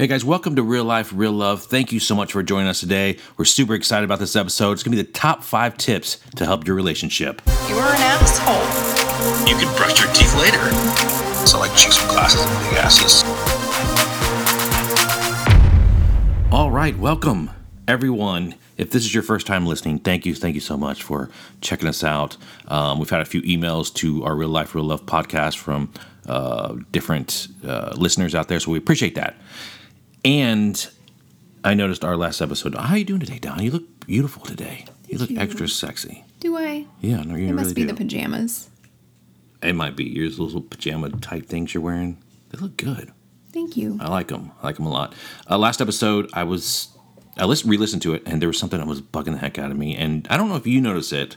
Hey guys, welcome to Real Life, Real Love. Thank you so much for joining us today. We're super excited about this episode. It's gonna be the top five tips to help your relationship. You are an asshole. You can brush your teeth later. So, like, chew some glasses and big asses. All right, welcome everyone. If this is your first time listening, thank you, thank you so much for checking us out. Um, we've had a few emails to our Real Life, Real Love podcast from uh, different uh, listeners out there, so we appreciate that. And I noticed our last episode. How are you doing today, Don? You look beautiful today. You look you. extra sexy. Do I? Yeah, no, you It really must be do. the pajamas. it might be your little pajama type things you're wearing. They look good. Thank you. I like them. I like them a lot. Uh, last episode, I was I list, re-listened to it, and there was something that was bugging the heck out of me. And I don't know if you notice it,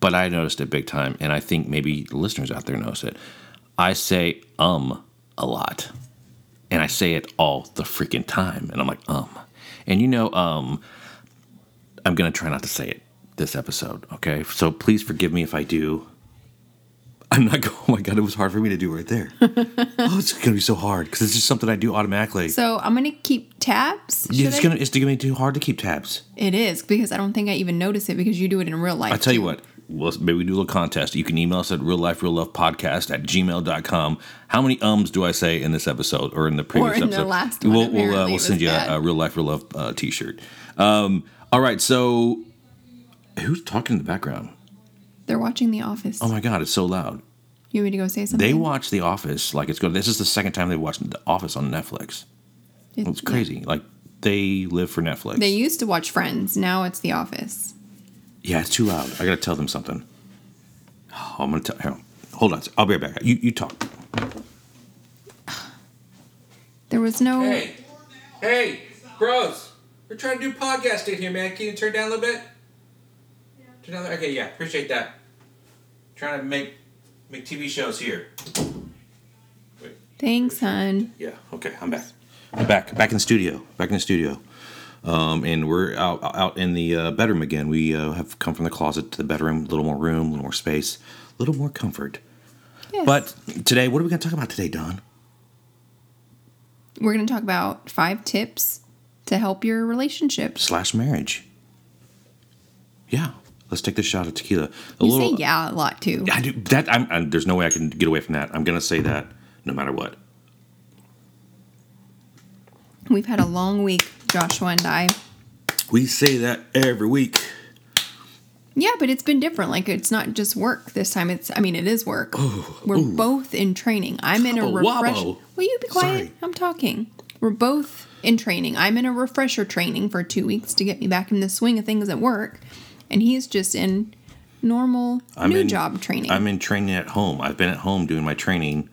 but I noticed it big time, and I think maybe the listeners out there notice it. I say um a lot, and I say it all the freaking time, and I'm like um, and you know um, I'm gonna try not to say it this episode, okay? So please forgive me if I do. I'm not going. Oh my god, it was hard for me to do right there. oh, it's gonna be so hard because it's just something I do automatically. So I'm gonna keep tabs. Yeah, it's gonna it's gonna be too hard to keep tabs. It is because I don't think I even notice it because you do it in real life. I tell you what, well, maybe we do a little contest. You can email us at real life real love podcast at gmail.com. How many ums do I say in this episode or in the previous in the episode? last one, We'll we'll, uh, we'll send you a, a real life real love uh, t-shirt. Um, all right, so who's talking in the background? They're watching The Office. Oh my god, it's so loud. you want me to go say something? They watch The Office like it's good. This is the second time they've watched The Office on Netflix. It- It's crazy. Like they live for Netflix. They used to watch Friends. Now it's The Office. Yeah, it's too loud. I gotta tell them something. Oh, I'm gonna tell. Here, hold on. I'll be right back. You you talk. There was no. Hey, hey, bros, we're trying to do podcasting here, man. Can you turn down a little bit? Turn down. Okay, yeah, appreciate that. Trying to make make TV shows here. Wait, Thanks, hon. Yeah. Okay. I'm back. I'm back. Back in the studio. Back in the studio. Um, and we're out out in the uh, bedroom again. We uh, have come from the closet to the bedroom. A little more room, a little more space, a little more comfort. Yes. But today, what are we gonna talk about today, Don? we're gonna talk about five tips to help your relationship. Slash marriage. Yeah. Let's take this shot of tequila. A You little. say yeah a lot too. I do that. I'm, i there's no way I can get away from that. I'm gonna say that no matter what. We've had a long week, Joshua and I. We say that every week. Yeah, but it's been different. Like it's not just work this time. It's I mean it is work. We're both in training. I'm in a refresh. wobble. Will you be quiet? Sorry. I'm talking. We're both in training. I'm in a refresher training for two weeks to get me back in the swing of things at work, and he's just in normal I'm new in job training. I'm in training at home. I've been at home doing my training,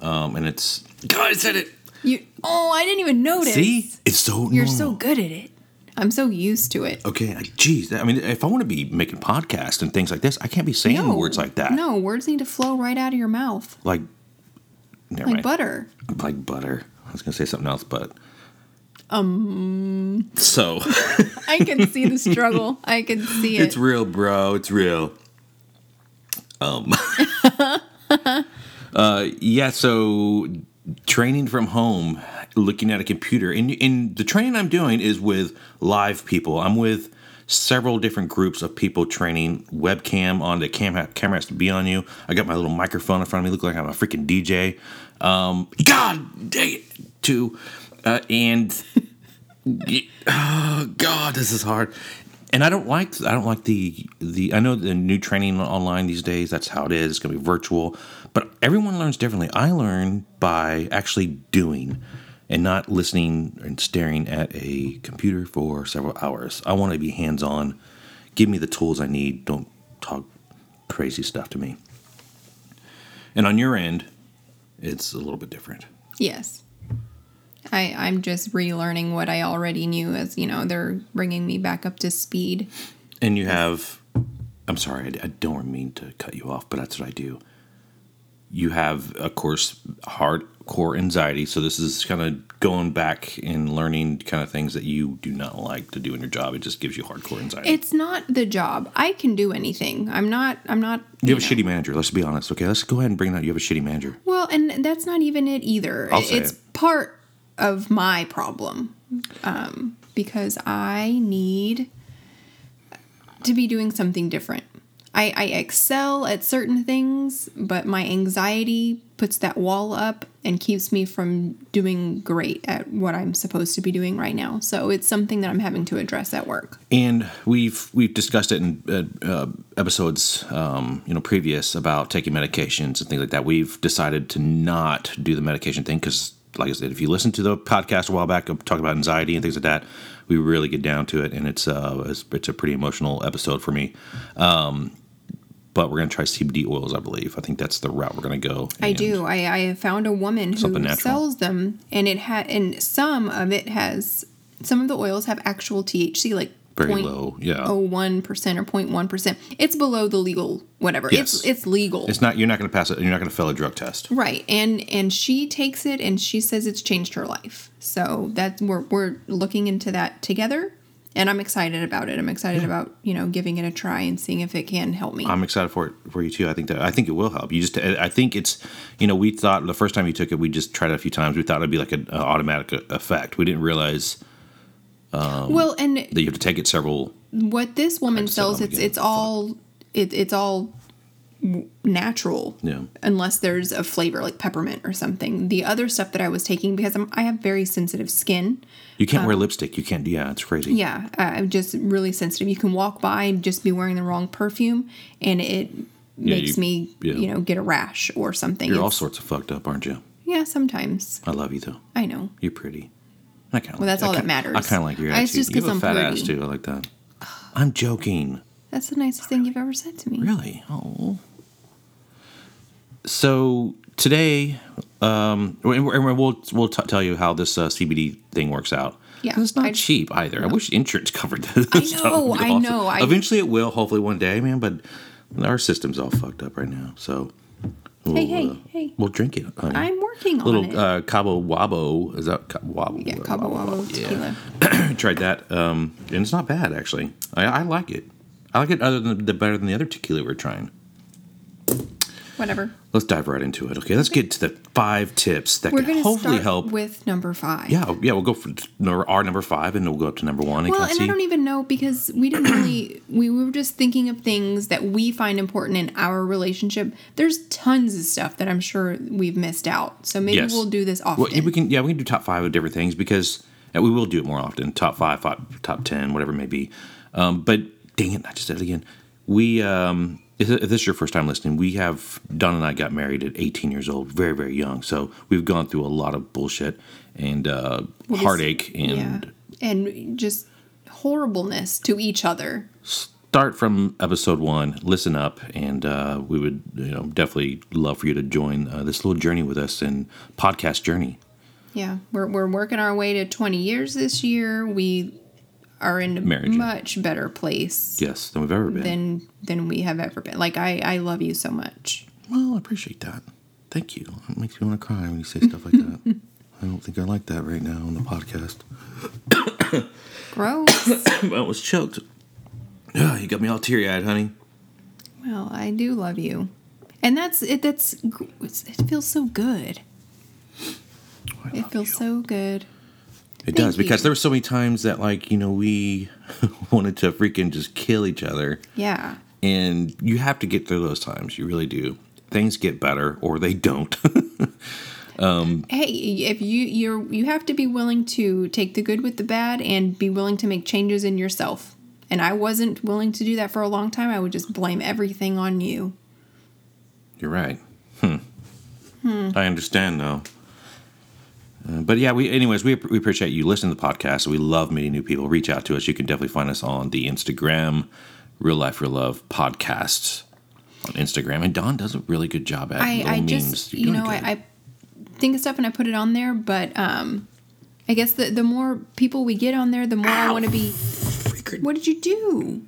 um, and it's. God, I said it. You oh I didn't even notice. See, it's so. you're so good at it. I'm so used to it. Okay, I- geez. I mean, if I want to be making podcasts and things like this, I can't be saying words like that. No, words need to flow right out of your mouth Like. Never like mind. butter. Like butter. I was gonna say something else, but. Um. So. I can see the struggle. I can see it. It's real, bro. It's real. Um. uh, yeah. So training from home, looking at a computer, and and the training I'm doing is with live people. I'm with several different groups of people training webcam on the cam camera has to be on you. I got my little microphone in front of me, look like I'm a freaking DJ. Um, God dang it, too, uh, and oh god this is hard and i don't like i don't like the the i know the new training online these days that's how it is it's going to be virtual but everyone learns differently i learn by actually doing and not listening and staring at a computer for several hours i want to be hands on give me the tools i need don't talk crazy stuff to me and on your end it's a little bit different Yes. I, I'm just relearning what I already knew as, you know, they're bringing me back up to speed. And you have, I'm sorry, I, I don't mean to cut you off, but that's what I do. You have, of course, hardcore anxiety. So this is kind of going back and learning kind of things that you do not like to do in your job. It just gives you hardcore anxiety. It's not the job. I can do anything. I'm not, I'm not. you have a shitty manager. Let's be honest. Okay, let's go ahead and bring that. You have a shitty manager. Well, and that's not even it either. I'll say it's it. part of my problem um, because I need to be doing something different. I, I excel at certain things, but my anxiety puts that wall up and keeps me from doing great at what I'm supposed to be doing right now. So it's something that I'm having to address at work. And we've we've discussed it in uh, uh, episodes, um, you know, previous about taking medications and things like that. We've decided to not do the medication thing because, like I said, if you listen to the podcast a while back, talking about anxiety and things like that, we really get down to it, and it's uh, it's a pretty emotional episode for me. Um, but we're going to try CBD oils, I believe. I think that's the route we're going to go. I do. I, I found a woman who sells them, and it had, and some of it has, some of the oils have actual THC, like Very low, yeah. oh one percent or 0.1 percent. It's below the legal whatever. Yes. It's it's legal. It's not. You're not going to pass it. You're not going to fail a drug test. Right, and and she takes it, and she says it's changed her life. So that's we're we're looking into that together, and I'm excited about it. I'm excited about you know giving it a try and seeing if it can help me. I'm excited for it for you too. I think that I think it will help. You just I think it's you know we thought the first time you took it we just tried it a few times. We thought it'd be like an automatic effect. We didn't realize um, well, and that you have to take it several. what this woman sells, it's again. it's all it, it's all natural. Yeah. Unless there's a flavor like peppermint or something. The other stuff that I was taking because I'm, I have very sensitive skin. You can't wear lipstick. You can't. Yeah, it's crazy. Um, Yeah, I'm just really sensitive. You can walk by and just be wearing the wrong perfume, and it makes you- me, yeah. you know, get a rash or something. You're all sorts of fucked up, aren't you? Yeah, sometimes. I love you though. I know. You're pretty. I kind of. Well, that's all that matters. I kind of like your I- it's attitude. just you have 'cause a I'm fat pretty. ass too. I like that. I'm joking. That's the nicest thing you've ever said to me. Really? Oh. So today, um, and we're- and we'll we'll t- tell you how this uh, CBD thing works out. Yeah, it's not I- cheap either. I wish insurance covered this. I know, would be I know, I- Eventually, it will. Hopefully, one day, man. But our system's all fucked up right now. So. We'll, hey, hey. We'll drink it. Honey. I'm working on little it. uh, Cabo Wabo. Is that Ca- Wabo? yeah, Cabo Wabo tequila. Tried that, um, and it's not bad actually. I, I like it. I like it other than the better than the other tequila we're trying. Whatever. Let's dive right into it. Okay, let's get to the five tips that We're can hopefully start help. with number five. yeah, yeah, we'll go for our number five, and we'll go up to number one. And Well, and I don't even know because we didn't really, we were just thinking of things that we find important in our relationship. There's tons of stuff that I'm sure we've missed out. So maybe Yes. we'll do this often. Well, yeah, we can. Yeah, we can do top five of different things because and we will do it more often. Top five, five top ten, whatever it may be. Um, but dang it, I just said it again. We, um, if this is your first time listening, we have Don and I got married at 18 years old, very very young. So we've gone through a lot of bullshit and uh, heartache and. yeah. And just horribleness to each other. start from episode one, listen up, and uh, we would you know definitely love for you to join uh, this little journey with us and podcast journey. Yeah. We're, we're working our way to 20 years this year. We are in a Marriage. much better place Yes, than we've ever been. than than we have ever been. Like, I, I love you so much. well, I appreciate that. Thank you. It makes me want to cry when you say stuff like that. I don't think I like that right now on the podcast. Gross. I was choked. Yeah, you got me all teary eyed, honey. well, I do love you. And that's it. That's it feels so good. Oh, I It feels you. so good. It Thank does because you. there were so many times that like you know we wanted to freaking just kill each other. Yeah. and you have to get through those times. You really do. Things get better, or they don't. Hey, if you you're you have to be willing to take the good with the bad and be willing to make changes in yourself. And I wasn't willing to do that for a long time. I would just blame everything on you. You're right. Hmm. I understand though. Uh, but yeah, we anyways we, we appreciate you listening to the podcast. We love meeting new people. Reach out to us. You can definitely find us on the Instagram, Real Life Real Love podcast on Instagram. And Don does a really good job at I, I memes. just you know I. I think of stuff and I put it on there, but um I guess the the more people we get on there, the more I want to be. What did you do?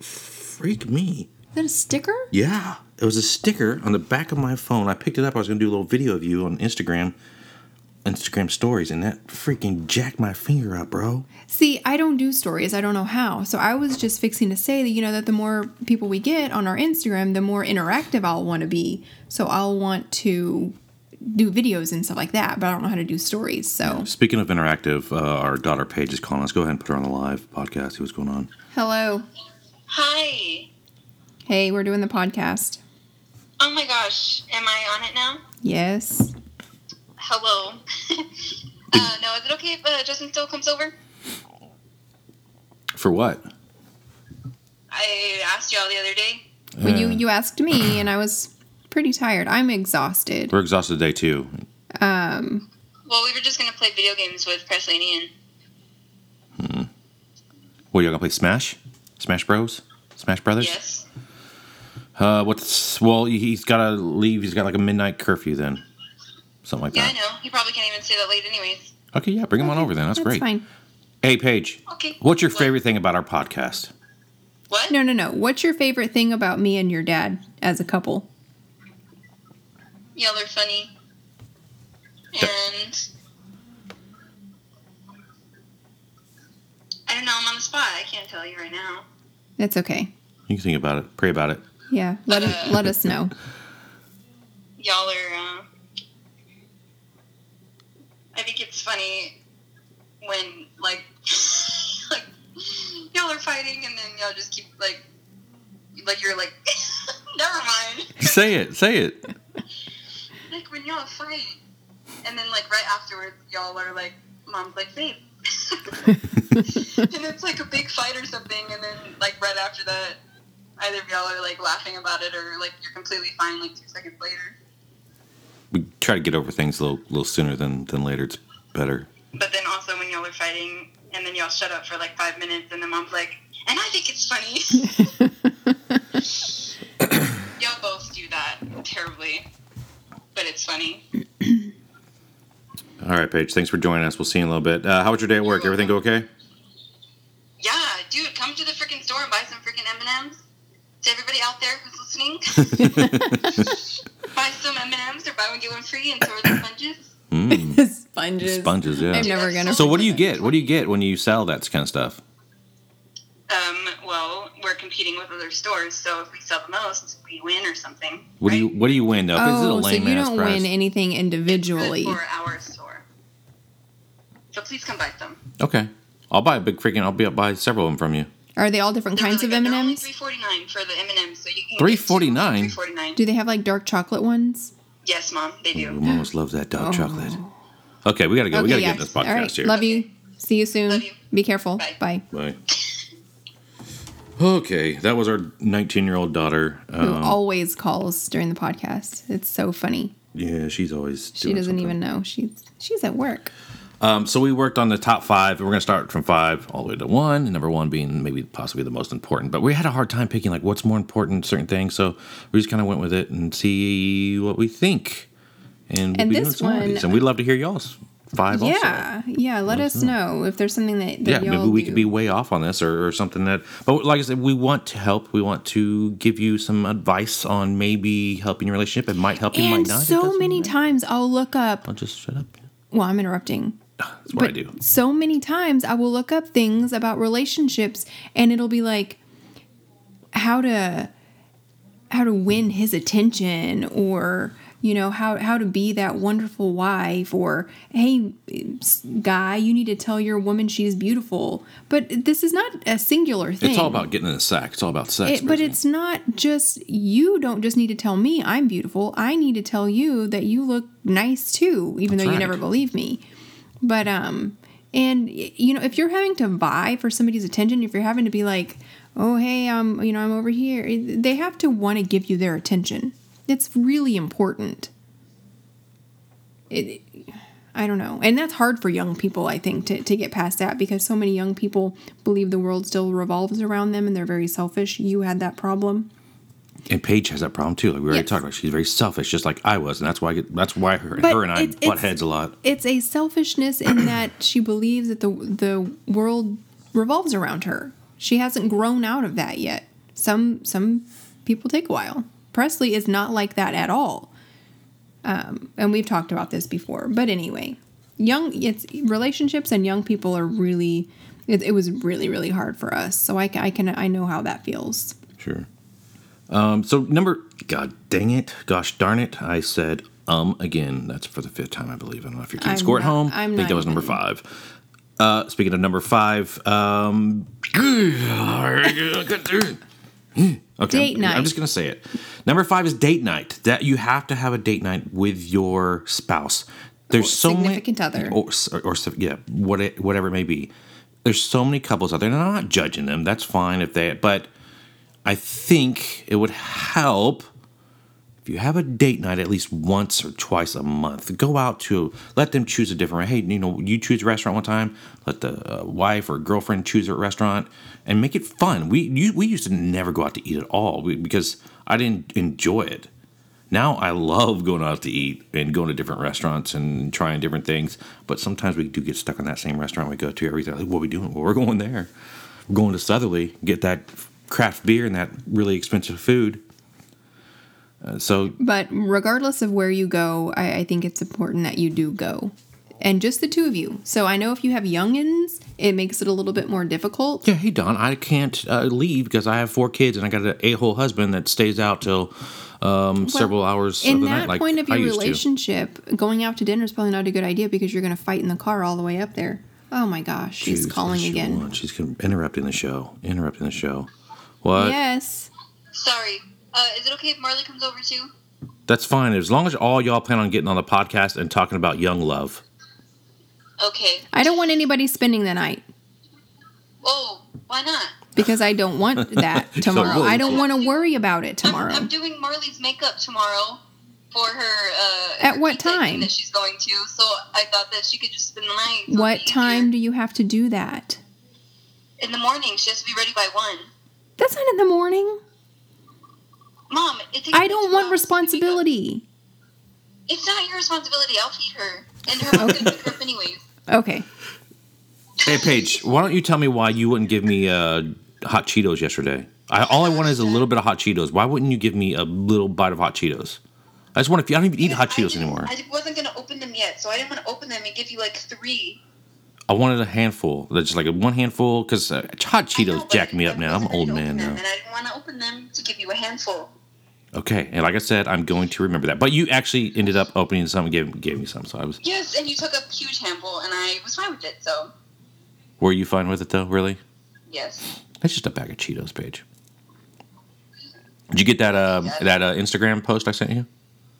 freak me. Is that a sticker? Yeah, it was a sticker on the back of my phone. I picked it up. I was going to do a little video of you on Instagram, Instagram stories, and that freaking jacked my finger up, bro. See, I don't do stories. I don't know how. So I was just fixing to say that, you know, that the more people we get on our Instagram, the more interactive I'll want to be. So I'll want to do videos and stuff like that, but I don't know how to do stories. So, Speaking of interactive, uh, our daughter Paige is calling us. Go ahead and put her on the live podcast. See what's going on. hello. Hi. Hey, we're doing the podcast. Oh my gosh. Am I on it now? Yes. Hello. uh, no, is it okay if uh, Justin still comes over? For what? I asked y'all the other day. Well, you Uh, you asked me, and I was pretty tired. I'm exhausted. We're exhausted today too. Um, Well, we were just going to play video games with Presley and Ian. Hmm. What are y'all gonna play? Smash? Smash Bros? Smash Brothers? Yes. Uh, what's well? He's got to leave. He's got like a midnight curfew then, something like that. Yeah, I know. You probably can't even stay that late anyways. Okay, yeah, bring him on over then. That's, that's great. fine. Hey, Paige, Okay. what's your What? favorite thing about our podcast? What? No, no, no. What's your favorite thing about me and your dad as a couple? Y'all are funny. And. I don't know. I'm on the spot. I can't tell you right now. That's okay. You can think about it. Pray about it. Yeah, let it, let us know. y'all are uh, I think it's funny when like like y'all are fighting and then y'all just keep like like you're like never mind Say it. Say it. like when y'all fight and then like right afterwards y'all are like mom's like babe and it's like a big fight or something and then like right after that either of y'all are like laughing about it or like you're completely fine like two seconds later try to get over things a little, little sooner than than later. It's better. But then also when y'all are fighting, and then y'all shut up for like five minutes, and the mom's like, and I think it's funny. y'all both do that terribly, but it's funny. All right, Paige. Thanks for joining us. We'll see you in a little bit. Uh, how was your day at work? Everything go okay? Yeah, dude, come to the freaking store and buy some freaking M and M's. To everybody out there who's listening, buy some M and M's or buy one get one free, and so are the sponges. Mm, Sponges. sponges, yeah. I'm never gonna. So what do you get? What do you get when you sell that kind of stuff? Um, well, we're competing with other stores, so if we sell the most, we win or something. What do you right? What do you win though? 'Cause this is a Oh, so you don't prize. win anything It's individually. good for our store. So please come buy some. Okay, I'll buy a big freaking. I'll be buy several of them from you. Are they all different They're kinds really of good. M They're and only M's? three forty nine for the M and M's, so you can. $3.49? Three forty nine. Do they have like dark chocolate ones? Yes, mom, they do. Mom almost loves that dark chocolate. Okay, we gotta go. we gotta yeah. get this podcast All right. here. Love you. See you soon. Love you. Be careful. Bye. Bye. Bye. Okay, that was our 19 year old daughter. Who Um, always calls during the podcast? It's so funny. yeah, she's always. She doesn't something. even know she's she's at work. Um, so we worked on the top five. We're gonna start from five all the way to one. Number one being maybe possibly the most important, but we had a hard time picking like what's more important, certain things. So we just kind of went with it and see what we think. And, we'll And be doing this some more of one- and we'd love to hear y'all's five. also. Yeah, yeah. Let us know if there's something that, that yeah, maybe we do. could be way off on this or, or something that. But like I said, we want to help. We want to give you some advice on maybe helping your relationship. It might help you, might not. So many times I'll look up. I'll just shut up. Well, I'm interrupting. That's what I do. so many times I will look up things about relationships and it'll be like how to how to win his attention or you know how how to be that wonderful wife or hey guy you need to tell your woman she's beautiful but this is not a singular thing It's all about getting in the sack. It's all about sex. it, but it's not just you don't just need to tell me I'm beautiful. I need to tell you that you look nice too, even That's though you never believe me. But um and you know, if you're having to vie for somebody's attention, if you're having to be like, "Oh, hey, I'm, you know, I'm over here." They have to want to give you their attention. It's really important. It I don't know. And that's hard for young people, I think, to, to get past that because so many young people believe the world still revolves around them and they're very selfish. You had that problem. And Paige has that problem too. Like we already Yes. talked about, she's very selfish, just like I was, and that's why I get, that's why her, her and I butt heads a lot. It's a selfishness in that she believes that the the world revolves around her. She hasn't grown out of that yet. Some some people take a while. Presley is not like that at all. Um, and we've talked about this before. But anyway, young it's relationships and young people are really it, it was really really hard for us. So I, I can I know how that feels. Sure. Um, so number, God dang it, gosh darn it, I said Um, again, that's for the fifth time, I believe. I don't know if you're keeping I'm score at home. I'm I think not that was number five. Uh, speaking of number five, um, okay, Date I'm, night. I'm just gonna say it. Number five is date night. That you have to have a date night with your spouse. There's Or so many significant other. or, or, or yeah, what it, whatever it may be. There's so many couples out there, and I'm not judging them. That's fine if they, but I think it would help if you have a date night at least once or twice a month. Go out to let them choose a different. Hey, you know, you choose a restaurant one time. Let the uh, wife or girlfriend choose a restaurant and make it fun. We you, we used to never go out to eat at all because I didn't enjoy it. Now I love going out to eat and going to different restaurants and trying different things. But sometimes we do get stuck in that same restaurant we go to every day. Like, what are we doing? Well, we're going there. We're going to Southerleigh, get that craft beer and that really expensive food. Uh, so But regardless of where you go, I, I think it's important that you do go. And just the two of you. So I know if you have youngins, it makes it a little bit more difficult. Yeah, hey Don, I can't uh, leave because I have four kids and I got an a-hole husband that stays out till um, several hours In of the that night. Like point of I your used to. relationship, going out to dinner is probably not a good idea because you're going to fight in the car all the way up there. Oh my gosh, she's calling she again. wants- She's interrupting the show. Interrupting the show. What? Yes. Sorry. Uh, is it okay if Marley comes over too? That's fine as long as all y'all plan on getting on the podcast and talking about young love. Okay. I don't want anybody spending the night Oh, why not? because I don't want that tomorrow. whoa. I don't want to worry about it I'm, tomorrow. I'm doing Marley's makeup tomorrow for her. Uh, At her what time? That she's going to. So I thought that she could just spend the night. What time easier. do you have to do that? In the morning. She has to be ready by one. That's not in the morning. Mom, it takes I don't want hours to do makeup. responsibility. It's not your responsibility. I'll feed her, and her mom's gonna pick her up anyways. Okay. Hey Paige, why don't you tell me why you wouldn't give me uh, hot Cheetos yesterday? I, all I want is a little bit of hot Cheetos. Why wouldn't you give me a little bite of hot Cheetos? I just want to. I don't even eat hot I Cheetos didn't- anymore. I wasn't gonna open them yet, so I didn't want to open them and give you like three. I wanted a handful. That's just like a one handful because uh, hot Cheetos jack me up now. I'm an old man now. and I didn't want to open them to give you a handful. Okay, and like I said, I'm going to remember that. But you actually ended up opening some and gave, gave me some, so I was. Yes, and you took a huge handful, and I was fine with it. So Were you fine with it though? Really? yes, That's just a bag of Cheetos, Paige. Did you get that uh, that uh, Instagram post I sent you?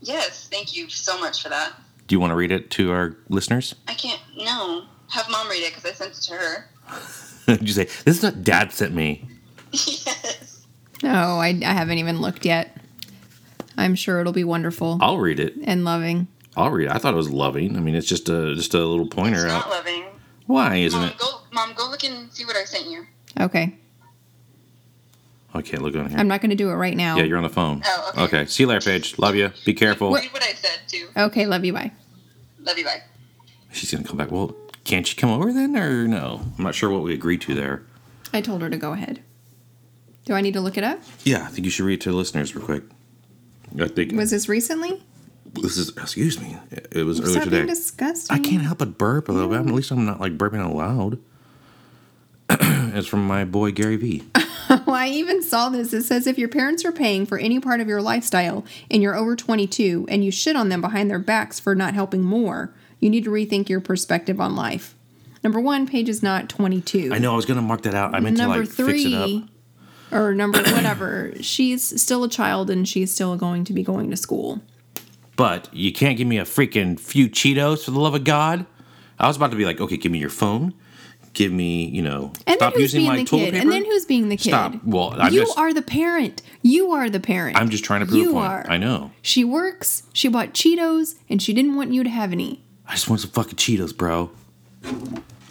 yes, thank you so much for that. Do you want to read it to our listeners? I can't. No, have mom read it because I sent it to her. Did you say this is what Dad sent me? yes. No, I, I haven't even looked yet. I'm sure it'll be wonderful I'll read it. and loving. I'll read it. I thought it was loving. I mean, it's just a just a little pointer It's not out. loving. Why isn't Mom, it? go, mom, go look and see what I sent you. Okay. Oh, I can't look on here. I'm not going to do it right now. yeah, you're on the phone. Oh, okay. Okay. See you later, Paige. Love you. Be careful. Read what I said too. Okay, love you. Bye. Love you. Bye. She's gonna come back. Well, can't you come over then, or no? I'm not sure what we agreed to there. I told her to go ahead. Do I need to look it up? Yeah, I think you should read it to the listeners real quick. I think Was this recently? this is. Excuse me. It was earlier Stop being today. disgusting. I can't help but burp a little bit. At least I'm not like burping out loud. it's from my boy Gary Vee. Well, I even saw this. It says if your parents are paying for any part of your lifestyle and you're over 22 and you shit on them behind their backs for not helping more, you need to rethink your perspective on life. Number one, Paige is not 22. I know I was gonna mark that out. I meant number to like fix it up. three, or number whatever, she's still a child and she's still going to be going to school. But you can't give me a freaking few Cheetos for the love of God. I was about to be like, okay, give me your phone. Give me, you know, And stop using my the toilet kid? paper. And then who's being the kid? Stop. Well, I'm you just- are the parent. You are the parent. I'm just trying to prove You a point. are. I know. She works. She bought Cheetos, and she didn't want you to have any. I just want some fucking Cheetos, bro.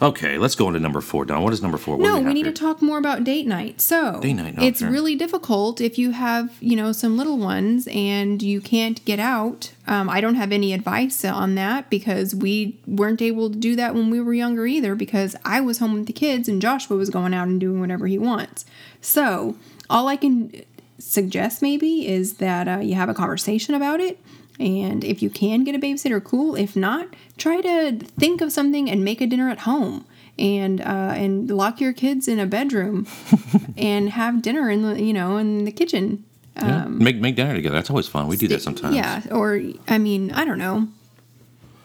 Okay, let's go into number four, Don. What is number four? What No, have we need here? to talk more about date night. So Date night, no, it's sure. really difficult if you have, you know, some little ones and you can't get out. Um, I don't have any advice on that because we weren't able to do that when we were younger either because I was home with the kids and Joshua was going out and doing whatever he wants. So all I can suggest maybe is that uh, you have a conversation about it. And if you can get a babysitter, cool. If not, try to think of something and make a dinner at home, and uh, and lock your kids in a bedroom, and have dinner in the you know in the kitchen. Yeah. make make dinner together. That's always fun. We do that sometimes. Yeah, or I mean, I don't know.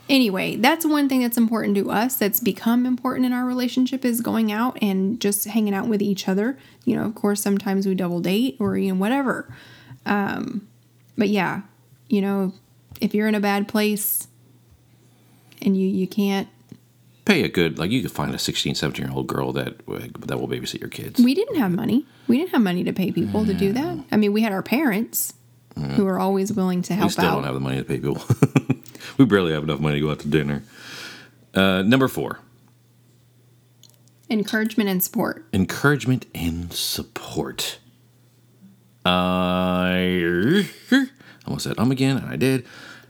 Anyway, that's one thing that's important to us that's become important in our relationship is going out and just hanging out with each other. You know, of course, sometimes we double date or you know whatever. Um, but yeah, you know, if you're in a bad place and you you can't Pay a good like you could find a 16, 17 year old girl that that will babysit your kids. we didn't have money. We didn't have money to pay people to do that. I mean, we had our parents who were always willing to help out. We still out. don't have the money to pay people. we barely have enough money to go out to dinner. Uh, number four, Encouragement and support. encouragement and support. I almost said um again, and I did,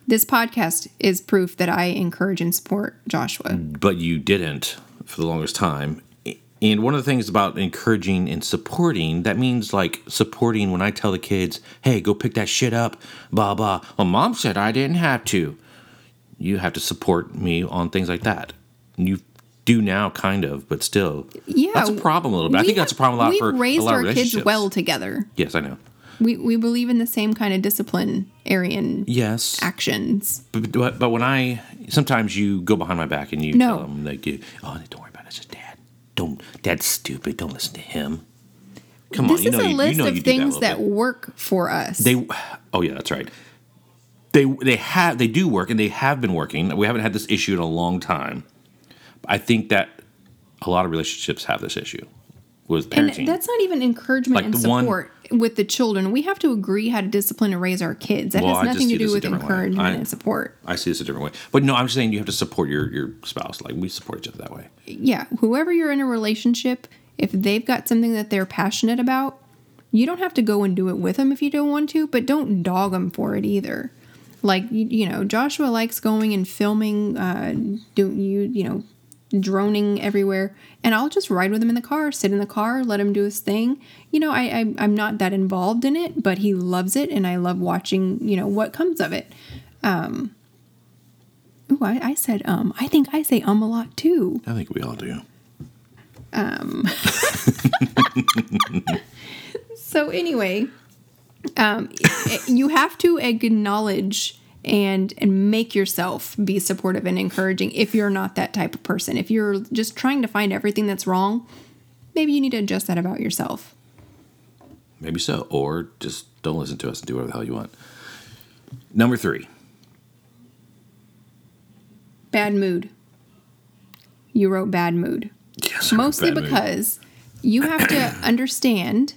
This podcast is proof that I encourage and support Joshua. but you didn't for the longest time. And one of the things about encouraging and supporting, that means like supporting when I tell the kids, hey, go pick that shit up, blah, blah. Well, mom said I didn't have to. You have to support me on things like that. You do now, kind of, but still. Yeah, That's a problem a little bit. I think that's a problem a lot for a lot our of kids well together. Yes, I know. We we believe in the same kind of disciplinarian Yes. actions. But, but but when I sometimes you go behind my back and you No. tell them like you, oh don't worry about it, it's just dad. Don't dad's stupid. Don't listen to him. Come this on, you is know a you, list you know of things that, that, work for us. they. Oh yeah, that's right. They they have they do work and they have been working. We haven't had this issue in a long time. I think that a lot of relationships have this issue with and parenting. that's not even encouragement Like and the one- support with the children. We have to agree how to discipline and raise our kids. That Well, has nothing to do with encouragement I- and support. I see this a different way, but no, I'm just saying you have to support your your spouse. Like we support each other that way. yeah, whoever you're in a relationship, if they've got something that they're passionate about, you don't have to go and do it with them if you don't want to, but don't dog them for it either. Like you, you know, Joshua likes going and filming, uh, do you you know, droning everywhere, and I'll just ride with him in the car, sit in the car, let him do his thing. You know, I, I I'm not that involved in it, but he loves it, and I love watching you know what comes of it. Um, ooh, I, I said um. I think I say um a lot too. I think we all do. Um. so anyway, um, you have to acknowledge and and make yourself be supportive and encouraging if you're not that type of person. If you're just trying to find everything that's wrong, maybe you need to adjust that about yourself. Maybe so. Or just don't listen to us and do whatever the hell you want. Number three. Bad mood. You wrote bad mood. Yes. Mostly bad mood. because you have to understand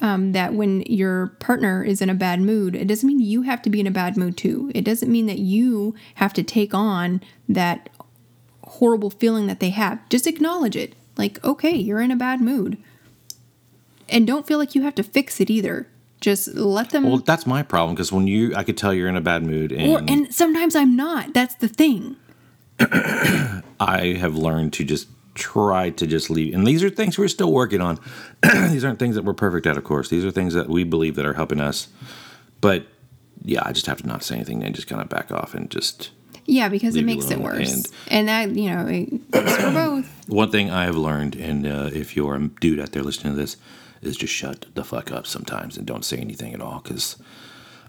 um, that when your partner is in a bad mood, it doesn't mean you have to be in a bad mood too. It doesn't mean that you have to take on that horrible feeling that they have. Just acknowledge it. Like, okay, you're in a bad mood. And don't feel like you have to fix it either. Just let them. Well, that's my problem because when you, I could tell you're in a bad mood, and, or, and sometimes I'm not. That's the thing. I have learned to just try to just leave. And these are things we're still working on. these aren't things that we're perfect at, of course. These are things that we believe that are helping us. But yeah, I just have to not say anything and just kind of back off and just. Yeah, because it makes it worse. and- And, that, you know, it for both. One thing I have learned, and uh, if you're a dude out there listening to this, is just shut the fuck up sometimes and don't say anything at all. Because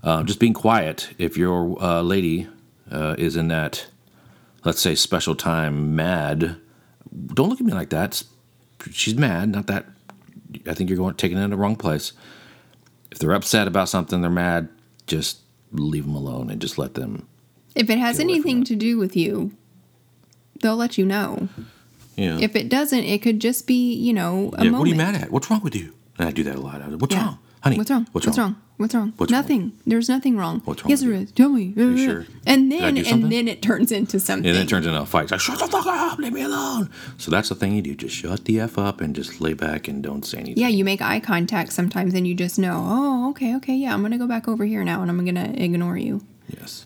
uh, just being quiet, if your uh, lady uh, is in that, let's say, special time mad, don't look at me like that. She's mad, not that. I think you're going taking it in the wrong place. If they're upset about something, they're mad, just leave them alone and just let them. If it has Get away from anything it. to do with you, they'll let you know. Know, If it doesn't, it could just be, you know, a yeah, moment. what are you mad at? What's wrong with you? And I do that a lot. What's Yeah. wrong, honey? What's wrong? What's, wrong? What's wrong? What's wrong? nothing. There's nothing wrong. What's wrong Yes, there is. Tell me. you sure? And then and then it turns into something. And then it turns into a fight. It's like, shut the fuck up, leave me alone. So that's the thing you do. Just shut the F up and just lay back and don't say anything. yeah, you make eye contact sometimes, and you just know. Oh, okay, okay, yeah, I'm gonna go back over here now, and I'm gonna ignore you. Yes.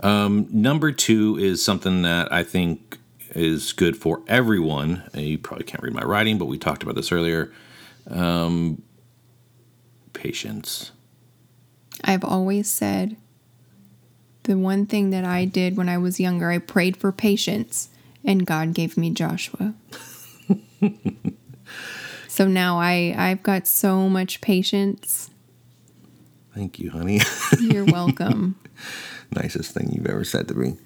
Um, number two is something that I think is good for everyone. You probably can't read my writing, but we talked about this earlier. Um, patience. I've always said the one thing that I did when I was younger, I prayed for patience, and God gave me Joshua. so now I I've got so much patience. Thank you, honey. You're welcome. Nicest thing you've ever said to me.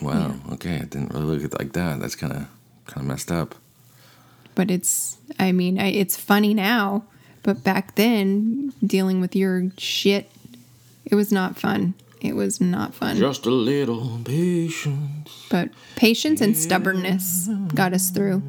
Wow. Okay, I didn't really look at it like that. That's kind of kind of messed up. but it's I mean, I, it's funny now, but back then dealing with your shit, it was not fun. It was not fun. Just a little patience. But patience and stubbornness got us through.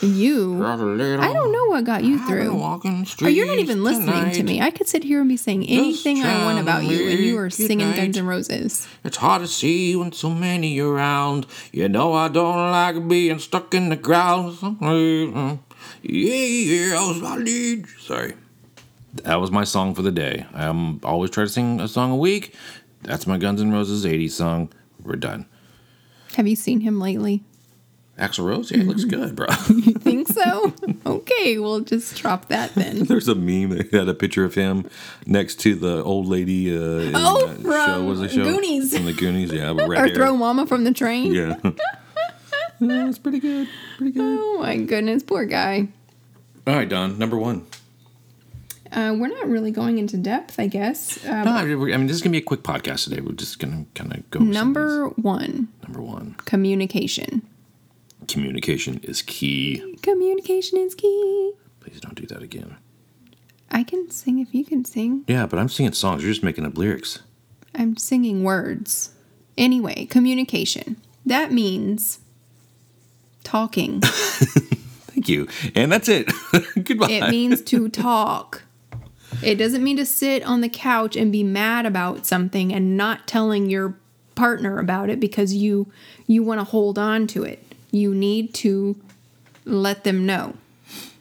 You, little. I don't know what got you through. Or oh, you're not even listening to me. I could sit here and be saying anything I want about you, and you are singing Guns right. N' Roses. It's hard to see when so many are around. You know I don't like being stuck in the ground. Yeah, yeah, I was my lead. Sorry. That was my song for the day. I'm always try to sing a song a week. That's my Guns N' Roses 80s song. We're done. Have you seen him lately? Axl Rose, yeah, it looks good, bro. You think so? okay, we'll just drop that then. There's a meme that had a picture of him next to the old lady uh, in Oh, that from show. What was the show? Goonies. From the Goonies, yeah. Red or hair. throw mama from the train. Yeah. Yeah, it's pretty good. Pretty good. Oh my goodness, poor guy. All right, Don, number one. Uh, we're not really going into depth, I guess. Uh, No, I mean, this is going to be a quick podcast today. We're just going to kind of go. over some of number one. Number one. communication. Communication is key. Communication is key. Please don't do that again. I can sing if you can sing. Yeah, but I'm singing songs. You're just making up lyrics. I'm singing words. Anyway, communication. That means talking. Thank you. And that's it. Goodbye. It means to talk. It doesn't mean to sit on the couch and be mad about something and not telling your partner about it because you you want to hold on to it. You need to let them know.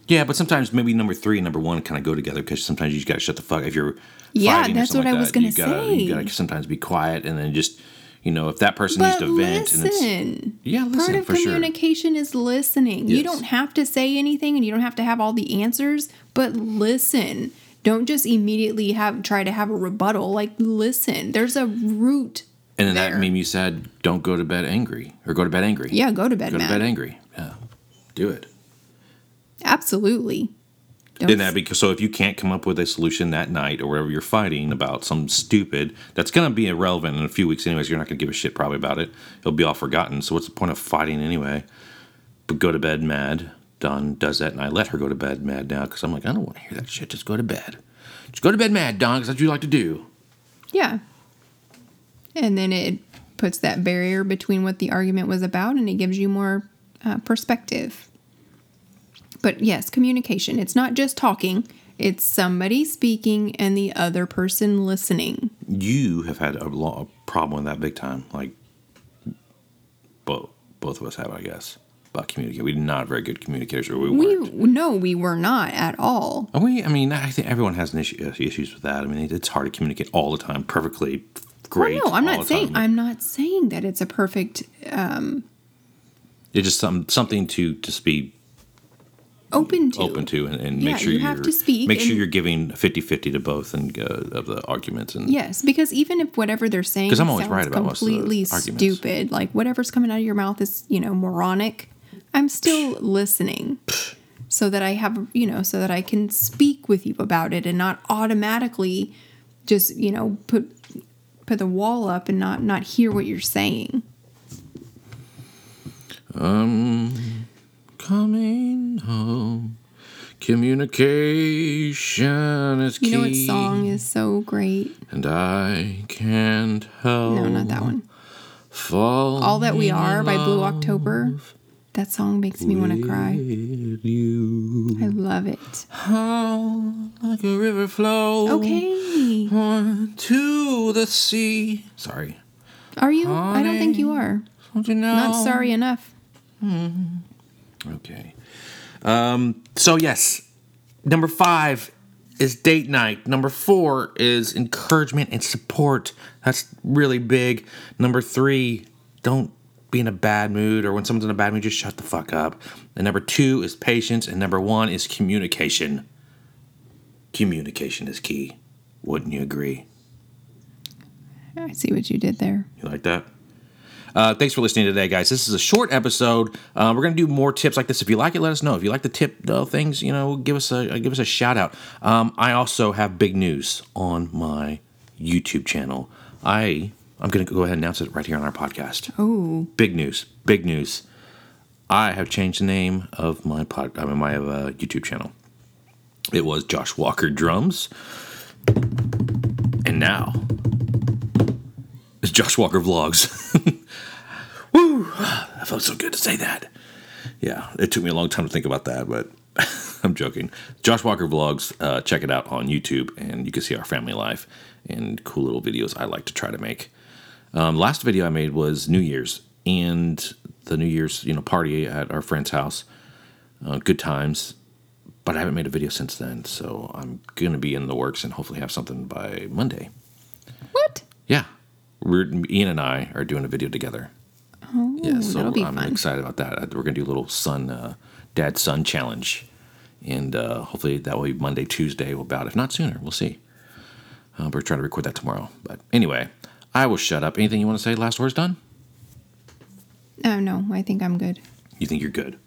Yeah, but sometimes maybe number three and number one kind of go together because sometimes you just got to shut the fuck. If you're Yeah, that's what I like was gonna you gotta, You got to sometimes be quiet and then just you know if that person needs to vent and it's listen. yeah, listen Part of for sure. communication is listening. You don't have to say anything and you don't have to have all the answers, but listen. Don't just immediately have try to have a rebuttal. Like listen. There's a root. And then that there. meme you said, "Don't go to bed angry" or "Go to bed angry." Yeah, go to bed, go to bed angry. Yeah, do it. Absolutely. Don't that because so if you can't come up with a solution that night or wherever you're fighting about some stupid that's going to be irrelevant in a few weeks anyways. You're not going to give a shit probably about it. It'll be all forgotten. So what's the point of fighting anyway? But go to bed mad. Don does that, and I let her go to bed mad now because I'm like, I don't want to hear that shit. Just go to bed. Just go to bed mad, Don, because that's what you like to do. Yeah. And then it puts that barrier between what the argument was about and it gives you more uh, perspective. But yes, communication. It's not just talking, it's somebody speaking and the other person listening. You have had a, lo- a problem with that big time. Like both both of us have, I guess. About communicate, we're not very good communicators, or we We weren't. no, we were not at all. Are we, I mean, I think everyone has issue, uh, issues with that. I mean, it's hard to communicate all the time perfectly great. Well, no, I'm not saying. I'm not saying that it's a perfect It's just some, something to just be open to. open to and, and Yeah, make sure you have to speak Make sure you're giving 50-50 to both and uh, of the arguments. And Yes, because even if whatever they're saying 'Cause I'm always right about most of the completely stupid, like whatever's coming out of your mouth is, you know, moronic, I'm still listening. So that I have, you know, so that I can speak with you about it and not automatically just, you know, put put the wall up and not not hear what you're saying. Coming home, communication is key. You know what song is so great? And I can't help. No, not that one. Fall All That We Are by Blue October. That song makes me want to cry. you. I love it. How like a river flow. Okay. On to the sea. Sorry. Are you? I don't think you are. Don't you know? Not sorry enough. Hmm. Okay. Um, so yes, number five is date night. Number four is encouragement and support. That's really big. Number three, don't be in a bad mood or when someone's in a bad mood, just shut the fuck up. And number two is patience. And number one is communication. Communication is key. Wouldn't you agree? I see what you did there. You like that? Uh, thanks for listening today, guys. This is a short episode. Uh, we're gonna do more tips like this. If you like it, let us know. If you like the tip uh, things, you know, give us a give us a shout out. Um, I also have big news on my YouTube channel. I I'm gonna go ahead and announce it right here on our podcast. Oh, Big news! Big news! I have changed the name of my pod, I mean, my uh, YouTube channel. It was Josh Walker Drums, and now Josh Walker Vlogs. Woo! That felt so good to say that. Yeah, it took me a long time to think about that, but I'm joking. Josh Walker Vlogs, uh, check it out on YouTube, and you can see our family life and cool little videos I like to try to make. Um, last video I made was New Year's and the New Year's you know party at our friend's house. Uh, good times, but I haven't made a video since then, so I'm gonna be in the works and hopefully have something by Monday. what? Yeah, we're Ian and I are doing a video together. Oh, Yeah, so I'm fun. excited about that. We're gonna do a little son, uh, dad son challenge, and uh, hopefully that will be Monday, Tuesday, about if not sooner. We'll see. Uh, we're trying to record that tomorrow, but anyway, I will shut up. Anything you want to say? Last words done. Oh no, I think I'm good. You think you're good?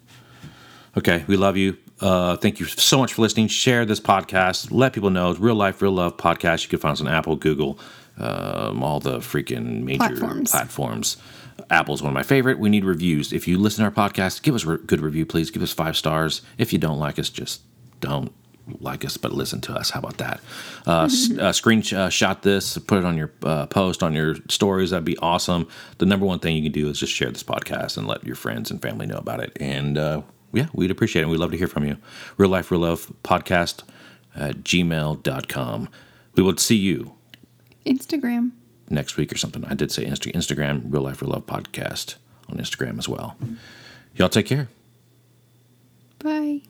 Okay, we love you. Uh, thank you so much for listening. Share this podcast. Let people know it's Real Life, Real Love podcast. You can find us on Apple, Google, um, all the freaking major Platforms. platforms. Apple's one of my favorite. We need reviews. If you listen to our podcast, give us a re- good review, please. Give us five stars. If you don't like us, just don't like us, but listen to us. How about that? Uh, uh, screenshot this, put it on your uh, post, on your stories. That'd be awesome. The number one thing you can do is just share this podcast and let your friends and family know about it. And uh, yeah, we'd appreciate it. We'd love to hear from you. Real Life, Real Love podcast at gmail.com. We will see you Instagram. next week or something. I did say Insta- Instagram, Real Life, Real Love podcast on Instagram as well. Y'all take care. Bye.